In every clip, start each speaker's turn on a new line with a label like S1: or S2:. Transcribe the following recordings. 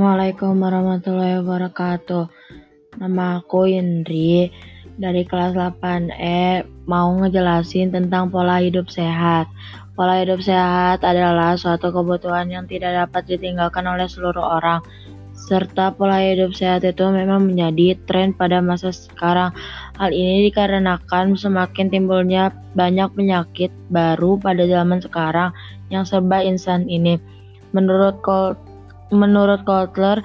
S1: Assalamualaikum warahmatullahi wabarakatuh. Nama aku Indri dari kelas 8E mau ngejelasin tentang pola hidup sehat. Pola hidup sehat adalah suatu kebutuhan yang tidak dapat ditinggalkan oleh seluruh orang. Serta pola hidup sehat itu memang menjadi tren pada masa sekarang. Hal ini dikarenakan semakin timbulnya banyak penyakit baru pada zaman sekarang yang serba instan ini. Menurut Menurut Kotler,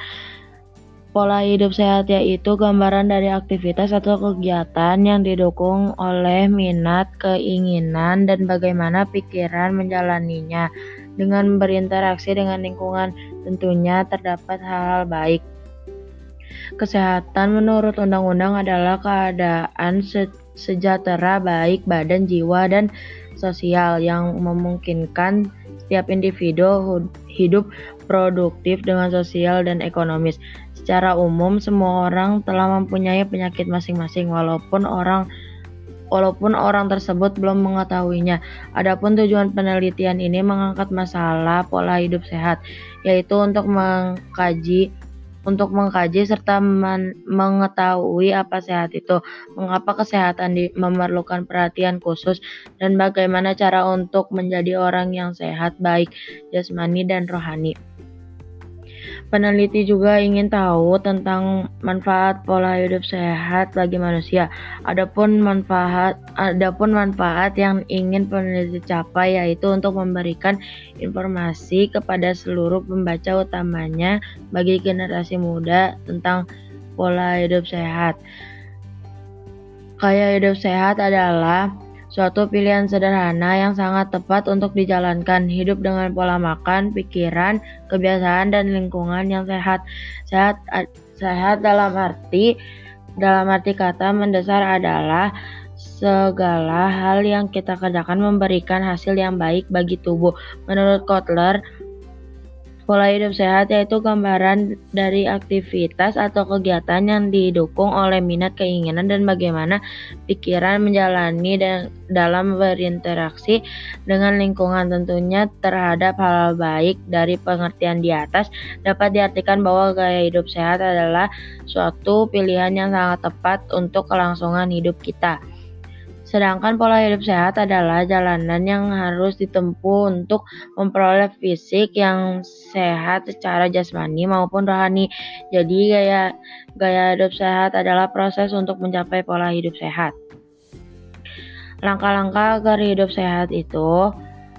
S1: pola hidup sehat yaitu gambaran dari aktivitas atau kegiatan yang didukung oleh minat, keinginan, dan bagaimana pikiran menjalaninya. Dengan berinteraksi dengan lingkungan, tentunya terdapat hal-hal baik. Kesehatan menurut undang-undang adalah keadaan se sejahtera baik badan, jiwa, dan sosial yang memungkinkan setiap individu hidup produktif dengan sosial dan ekonomis. Secara umum, semua orang telah mempunyai penyakit masing-masing, walaupun orang walaupun orang tersebut belum mengetahuinya. Adapun tujuan penelitian ini mengangkat masalah pola hidup sehat, yaitu untuk mengkaji untuk mengkaji serta mengetahui apa sehat itu, mengapa kesehatan di, memerlukan perhatian khusus, dan bagaimana cara untuk menjadi orang yang sehat baik jasmani dan rohani. Peneliti juga ingin tahu tentang manfaat pola hidup sehat bagi manusia. Adapun manfaat adapun manfaat yang ingin peneliti capai yaitu untuk memberikan informasi kepada seluruh pembaca utamanya bagi generasi muda tentang pola hidup sehat. Gaya hidup sehat adalah Suatu pilihan sederhana yang sangat tepat untuk dijalankan hidup dengan pola makan, pikiran, kebiasaan, dan lingkungan yang sehat. Sehat, sehat dalam arti dalam arti kata mendasar adalah segala hal yang kita kerjakan memberikan hasil yang baik bagi tubuh. Menurut Kotler, Pola hidup sehat yaitu gambaran dari aktivitas atau kegiatan yang didukung oleh minat, keinginan, dan bagaimana pikiran menjalani dan dalam berinteraksi dengan lingkungan tentunya terhadap hal, baik dari pengertian di atas dapat diartikan bahwa gaya hidup sehat adalah suatu pilihan yang sangat tepat untuk kelangsungan hidup kita. Sedangkan pola hidup sehat adalah jalanan yang harus ditempuh untuk memperoleh fisik yang sehat secara jasmani maupun rohani. Jadi gaya gaya hidup sehat adalah proses untuk mencapai pola hidup sehat. Langkah-langkah agar hidup sehat itu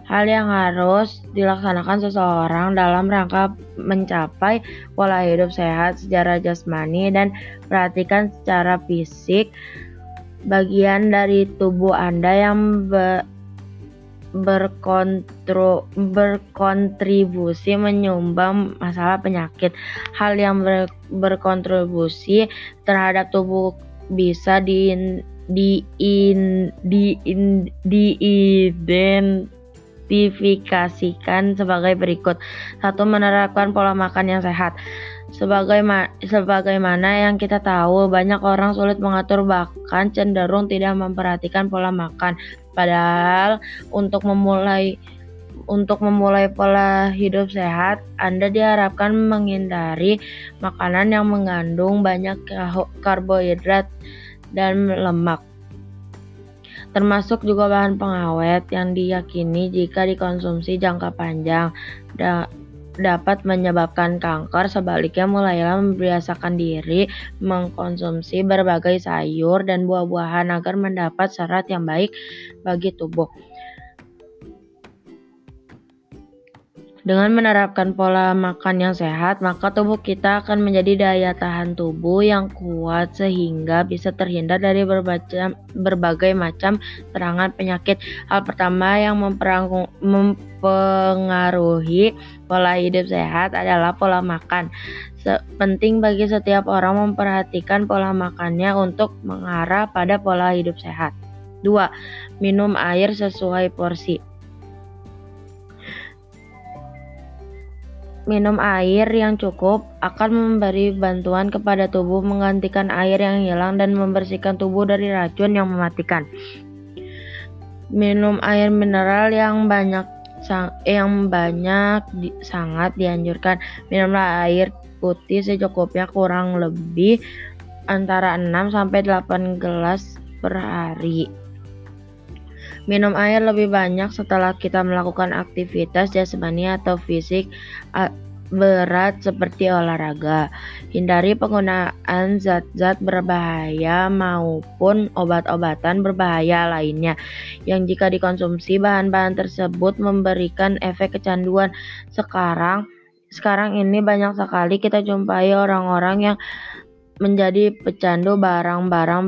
S1: hal yang harus dilaksanakan seseorang dalam rangka mencapai pola hidup sehat secara jasmani dan perhatikan secara fisik bagian dari tubuh Anda yang be berkontro, berkontribusi menyumbang masalah penyakit. Hal yang ber, berkontribusi terhadap tubuh bisa di di in, di in, diidentifikasikan sebagai berikut. Satu, menerapkan pola makan yang sehat. Sebagaimana, sebagaimana yang kita tahu, banyak orang sulit mengatur bahkan cenderung tidak memperhatikan pola makan. Padahal untuk memulai untuk memulai pola hidup sehat, Anda diharapkan menghindari makanan yang mengandung banyak karbohidrat dan lemak. Termasuk juga bahan pengawet yang diyakini jika dikonsumsi jangka panjang dapat menyebabkan kanker. Sebaliknya, mulailah membiasakan diri mengkonsumsi berbagai sayur dan buah-buahan agar mendapat serat yang baik bagi tubuh. Dengan menerapkan pola makan yang sehat, maka tubuh kita akan menjadi daya tahan tubuh yang kuat sehingga bisa terhindar dari berbagai, macam serangan penyakit. Hal pertama yang mempengaruhi pola hidup sehat adalah pola makan. Penting bagi setiap orang memperhatikan pola makannya untuk mengarah pada pola hidup sehat. 2. Minum air sesuai porsi. Minum air yang cukup akan memberi bantuan kepada tubuh menggantikan air yang hilang dan membersihkan tubuh dari racun yang mematikan. Minum air mineral yang banyak yang banyak di, sangat dianjurkan. Minumlah air diikuti secukupnya kurang lebih antara 6 sampai 8 gelas per hari. Minum air lebih banyak setelah kita melakukan aktivitas jasmani atau fisik berat seperti olahraga. Hindari penggunaan zat-zat berbahaya maupun obat-obatan berbahaya lainnya yang jika dikonsumsi bahan-bahan tersebut memberikan efek kecanduan. Sekarang sekarang ini banyak sekali kita jumpai orang-orang yang menjadi pecandu barang-barang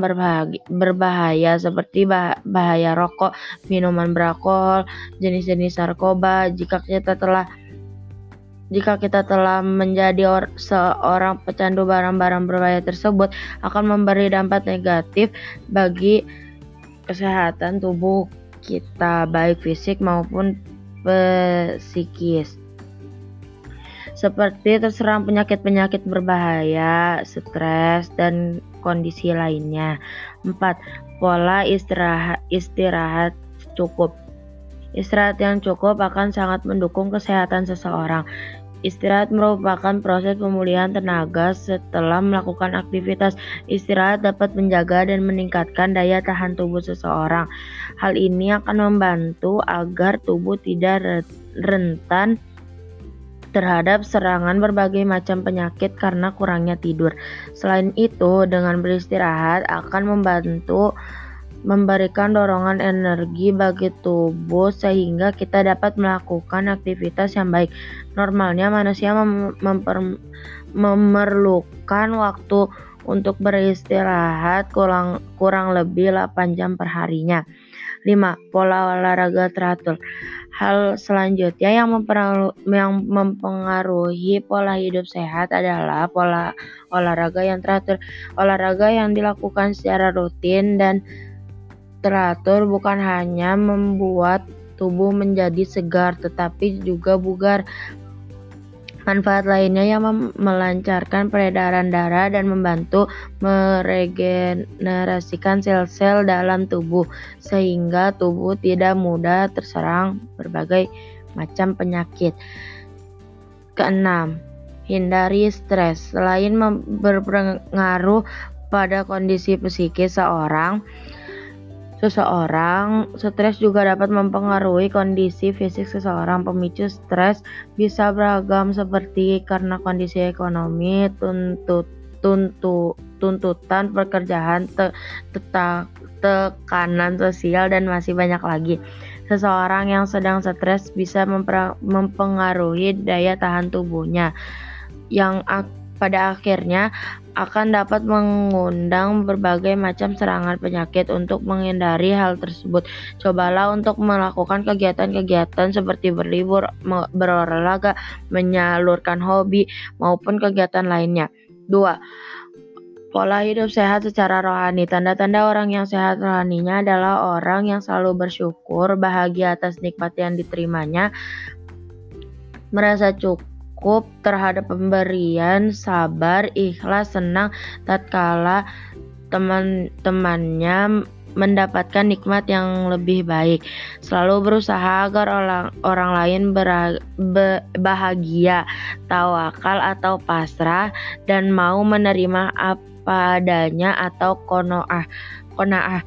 S1: berbahaya, seperti bahaya rokok, minuman beralkohol, jenis-jenis narkoba. Jika kita telah jika kita telah menjadi or, seorang pecandu barang-barang berbahaya tersebut akan memberi dampak negatif bagi kesehatan tubuh kita baik fisik maupun psikis seperti terserang penyakit-penyakit berbahaya, stres, dan kondisi lainnya. 4. Pola istirahat, istirahat cukup. Istirahat yang cukup akan sangat mendukung kesehatan seseorang. Istirahat merupakan proses pemulihan tenaga setelah melakukan aktivitas. Istirahat dapat menjaga dan meningkatkan daya tahan tubuh seseorang. Hal ini akan membantu agar tubuh tidak rentan terhadap serangan berbagai macam penyakit karena kurangnya tidur. Selain itu, dengan beristirahat akan membantu memberikan dorongan energi bagi tubuh sehingga kita dapat melakukan aktivitas yang baik. Normalnya manusia mem memerlukan waktu untuk beristirahat kurang kurang lebih 8 jam per harinya. 5. Pola olahraga teratur. Hal selanjutnya yang yang mempengaruhi pola hidup sehat adalah pola olahraga yang teratur. Olahraga yang dilakukan secara rutin dan teratur bukan hanya membuat tubuh menjadi segar tetapi juga bugar. Manfaat lainnya yang melancarkan peredaran darah dan membantu meregenerasikan sel-sel dalam tubuh sehingga tubuh tidak mudah terserang berbagai macam penyakit. Keenam, hindari stres. Selain berpengaruh pada kondisi psikis seorang, seseorang. Stres juga dapat mempengaruhi kondisi fisik seseorang. Pemicu stres bisa beragam seperti karena kondisi ekonomi, tuntut, tuntu, tuntutan pekerjaan, te, tekanan sosial, dan masih banyak lagi. Seseorang yang sedang stres bisa mempengaruhi daya tahan tubuhnya yang pada akhirnya akan dapat mengundang berbagai macam serangan penyakit. Untuk menghindari hal tersebut, cobalah untuk melakukan kegiatan-kegiatan seperti berlibur, berolahraga, menyalurkan hobi, maupun kegiatan lainnya. 2. Pola hidup sehat secara rohani. Tanda-tanda orang yang sehat rohaninya adalah orang yang selalu bersyukur, bahagia atas nikmat yang diterimanya, merasa cukup cukup terhadap pemberian, sabar, ikhlas, senang tatkala teman-temannya mendapatkan nikmat yang lebih baik. Selalu berusaha agar orang orang lain ber, be, bahagia, tawakal atau pasrah dan mau menerima apa adanya atau konoah. Konaah.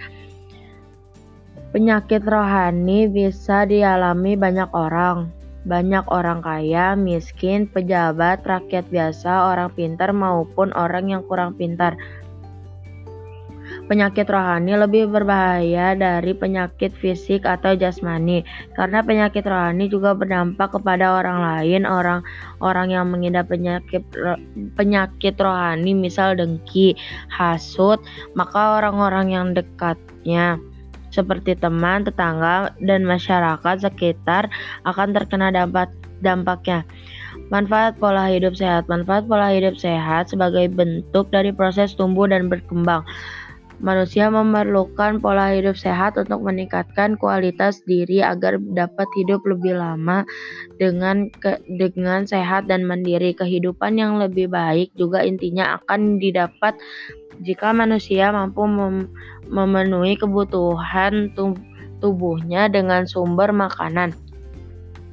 S1: Penyakit rohani bisa dialami banyak orang banyak orang kaya, miskin, pejabat, rakyat biasa, orang pintar maupun orang yang kurang pintar. Penyakit rohani lebih berbahaya dari penyakit fisik atau jasmani karena penyakit rohani juga berdampak kepada orang lain, orang-orang yang mengidap penyakit penyakit rohani misal dengki, hasut, maka orang-orang yang dekatnya seperti teman, tetangga, dan masyarakat sekitar akan terkena dampak dampaknya. Manfaat pola hidup sehat. Manfaat pola hidup sehat sebagai bentuk dari proses tumbuh dan berkembang. Manusia memerlukan pola hidup sehat untuk meningkatkan kualitas diri agar dapat hidup lebih lama dengan ke, dengan sehat dan mandiri. Kehidupan yang lebih baik juga intinya akan didapat jika manusia mampu mem memenuhi kebutuhan tubuhnya dengan sumber makanan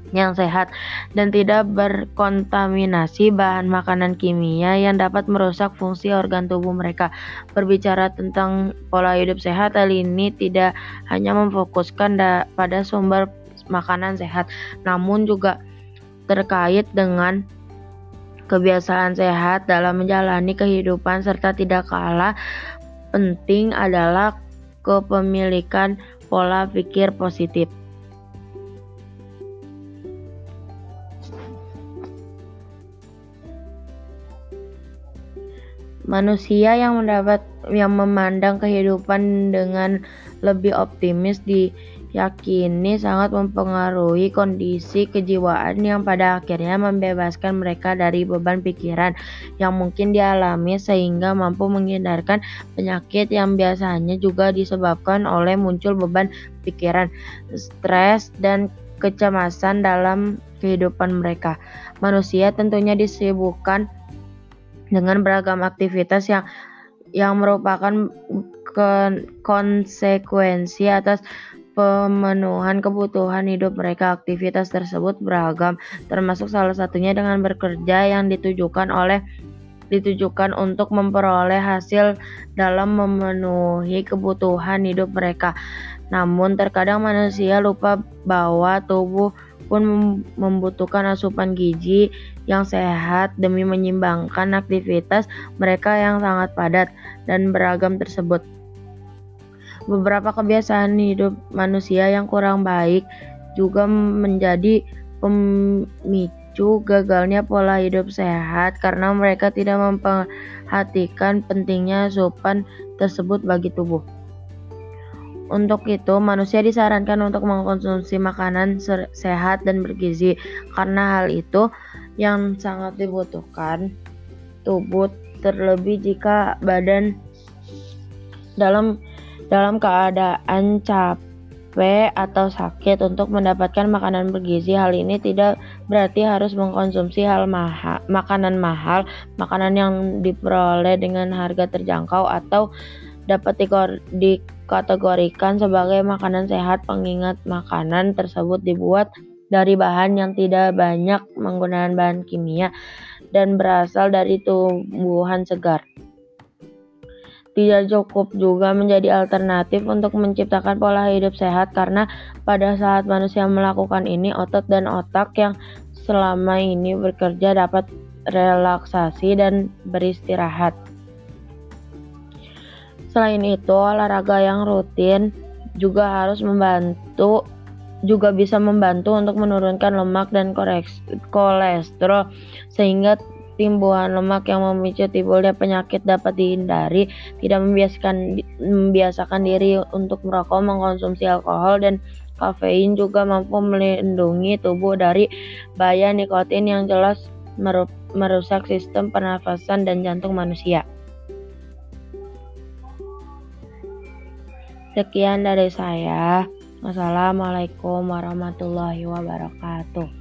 S1: yang sehat dan tidak berkontaminasi bahan makanan kimia yang dapat merusak fungsi organ tubuh mereka. Berbicara tentang pola hidup sehat, hal ini tidak hanya memfokuskan pada sumber makanan sehat, namun juga terkait dengan kebiasaan sehat dalam menjalani kehidupan serta tidak kalah penting adalah kepemilikan pola pikir positif. Manusia yang mendapat yang memandang kehidupan dengan lebih optimis diyakini sangat mempengaruhi kondisi kejiwaan yang pada akhirnya membebaskan mereka dari beban pikiran yang mungkin dialami sehingga mampu menghindarkan penyakit yang biasanya juga disebabkan oleh muncul beban pikiran, stres dan kecemasan dalam kehidupan mereka. Manusia tentunya disibukkan dengan beragam aktivitas yang yang merupakan konsekuensi atas pemenuhan kebutuhan hidup mereka. Aktivitas tersebut beragam, termasuk salah satunya dengan bekerja yang ditujukan oleh ditujukan untuk memperoleh hasil dalam memenuhi kebutuhan hidup mereka. Namun terkadang manusia lupa bahwa tubuh pun membutuhkan asupan gizi yang sehat demi menyimbangkan aktivitas mereka yang sangat padat dan beragam tersebut. Beberapa kebiasaan hidup manusia yang kurang baik juga menjadi pemicu gagalnya pola hidup sehat karena mereka tidak memperhatikan pentingnya asupan tersebut bagi tubuh. Untuk itu, manusia disarankan untuk mengkonsumsi makanan sehat dan bergizi, karena hal itu yang sangat dibutuhkan tubuh, terlebih jika badan dalam dalam keadaan capek atau sakit untuk mendapatkan makanan bergizi. Hal ini tidak berarti harus mengkonsumsi hal mahal, makanan mahal, makanan yang diperoleh dengan harga terjangkau atau dapat dikategorikan sebagai makanan sehat pengingat makanan tersebut dibuat dari bahan yang tidak banyak menggunakan bahan kimia dan berasal dari tumbuhan segar. Tidak cukup juga menjadi alternatif untuk menciptakan pola hidup sehat karena pada saat manusia melakukan ini otot dan otak yang selama ini bekerja dapat relaksasi dan beristirahat. Selain itu, olahraga yang rutin juga harus membantu juga bisa membantu untuk menurunkan lemak dan kolesterol sehingga timbuhan lemak yang memicu timbulnya penyakit dapat dihindari, tidak membiasakan membiasakan diri untuk merokok, mengkonsumsi alkohol dan kafein juga mampu melindungi tubuh dari bahaya nikotin yang jelas merusak sistem pernafasan dan jantung manusia. Sekian dari saya. Wassalamualaikum warahmatullahi wabarakatuh.